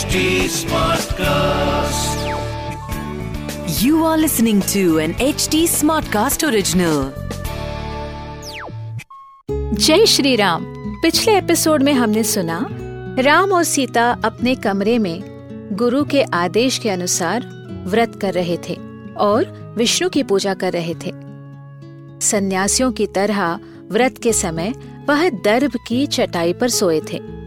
HD Smartcast. You are listening to an HD Smartcast original. जय श्री राम पिछले episode में हमने सुना, राम और सीता अपने कमरे में गुरु के आदेश के अनुसार व्रत कर रहे थे और विष्णु की पूजा कर रहे थे सन्यासियों की तरह व्रत के समय वह दर्भ की चटाई पर सोए थे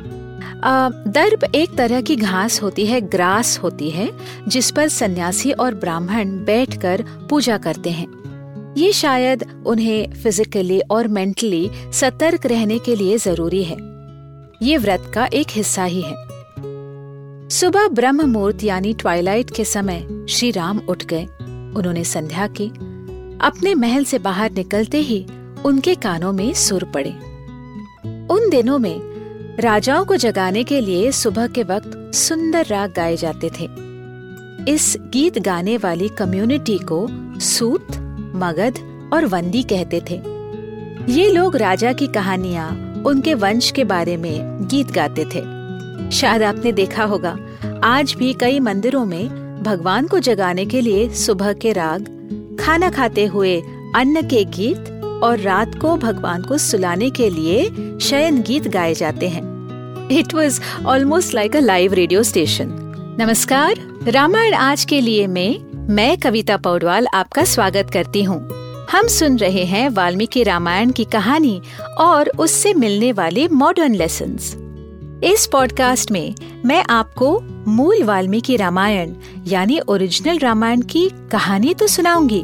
दर्भ एक तरह की घास होती है, ग्रास होती है, जिस पर सन्यासी और ब्राह्मण बैठकर पूजा करते हैं। ये शायद उन्हें फिजिकली और मेंटली सतर्क रहने के लिए ज़रूरी है। ये व्रत का एक हिस्सा ही है। सुबह ब्रह्म मुहूर्त यानी ट्वाइलाइट के समय श्री राम उठ गए। उन्होंने संध्या की। अपने महल से बाहर निकलते ही उनके कानों में सुर पड़े। उन दिनों में राजाओं को जगाने के लिए सुबह के वक्त सुंदर राग गाए जाते थे। इस गीत गाने वाली कम्युनिटी को सूत, मगध और वंदी कहते थे। ये लोग राजा की कहानियाँ उनके वंश के बारे में गीत गाते थे। शायद आपने देखा होगा, आज भी कई मंदिरों में भगवान को जगाने के लिए सुबह के राग, खाना खाते हुए अन्न के गीत और रात को भगवान को सुलाने के लिए शयन गीत गाए जाते हैं। It was almost like a live radio station नमस्कार, रामायण आज के लिए में मैं कविता पौडवाल आपका स्वागत करती हूँ। हम सुन रहे हैं वाल्मीकि रामायण की कहानी और उससे मिलने वाले मॉडर्न लेसन इस पॉडकास्ट में मैं आपको मूल वाल्मीकि रामायण, यानी ओरिजिनल रामायण की कहानी तो सुनाऊँगी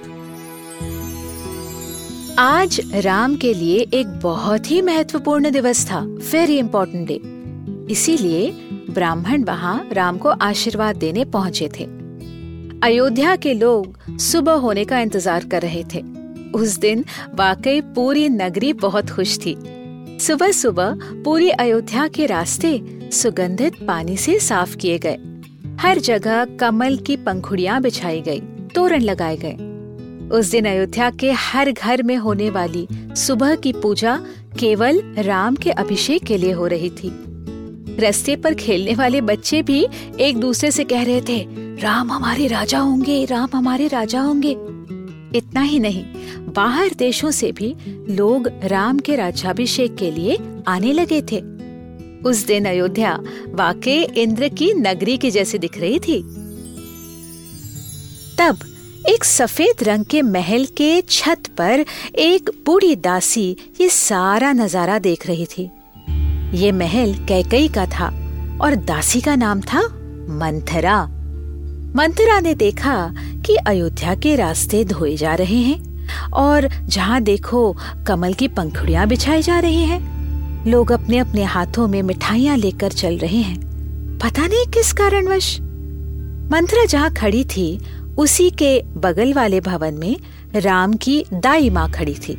आज राम के लिए एक बहुत ही महत्वपूर्ण दिवस था वेरी इंपॉर्टेंट डे इसीलिए ब्राह्मण वहाँ राम को आशीर्वाद देने पहुँचे थे। अयोध्या के लोग सुबह होने का इंतज़ार कर रहे थे। उस दिन वाकई पूरी नगरी बहुत खुश थी। सुबह सुबह पूरी अयोध्या के रास्ते सुगंधित पानी से साफ़ किए गए। हर जगह कमल की पंखुड़ियाँ बिछाई गई, तोरण लगाए गए। उस दिन अयोध्या के हर घर में होने वाली सुबह की पूजा केवल राम के अभिषेक के लिए हो रही थी। रस्ते पर खेलने वाले बच्चे भी एक दूसरे से कह रहे थे, राम हमारे राजा होंगे, राम हमारे राजा होंगे। इतना ही नहीं, बाहर देशों से भी लोग राम के राज्याभिषेक के लिए आने लगे थे। उस दिन अयोध्या वाकई इंद्र की नगरी की जैसी दिख रही थी। तब एक सफ़ेद रंग के महल के छत पर एक बूढ़ी दासी ये सारा नज़ारा देख रही थी। ये महल कैकई का था और दासी का नाम था मंथरा। मंथरा ने देखा कि अयोध्या के रास्ते धोए जा रहे हैं और जहाँ देखो कमल की पंखुड़ियाँ बिछाई जा रही हैं। लोग अपने अपने हाथों में मिठाइयाँ लेकर चल रहे हैं। पता नहीं किस कारणवश। मंथरा जहाँ खड़ी थी उसी के बगल वाले भवन में राम की दाई माँ खड़ी थी।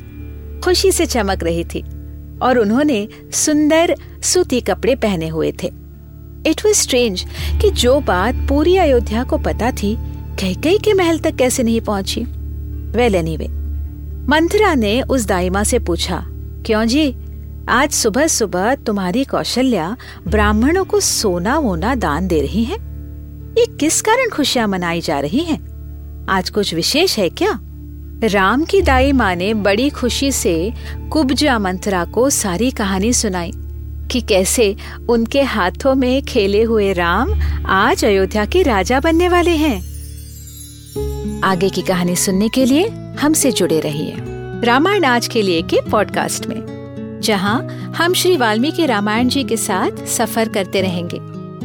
खुशी से चमक रही थी और उन्होंने सुंदर सूती कपड़े पहने हुए थे। इट वॉज़ स्ट्रेंज कि जो बात पूरी अयोध्या को पता थी कह कई के महल तक कैसे नहीं पहुँची। वेल एनीवे मंथरा ने उस दाईमा से पूछा, क्यों जी, आज सुबह सुबह तुम्हारी कौशल्या ब्राह्मणों को सोना वोना दान दे रही हैं? ये किस कारण खुशियाँ मनाई जा रही हैं? आज कुछ विशेष है क्या? राम की दाई माँ ने बड़ी खुशी से कुब्जा मंत्रा को सारी कहानी सुनाई कि कैसे उनके हाथों में खेले हुए राम आज अयोध्या के राजा बनने वाले हैं। आगे की कहानी सुनने के लिए हमसे जुड़े रहिए रामायण आज के लिए के पॉडकास्ट में, जहाँ हम श्री वाल्मीकि रामायण जी के साथ सफ़र करते रहेंगे।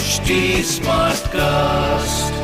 original. HD Smartcast.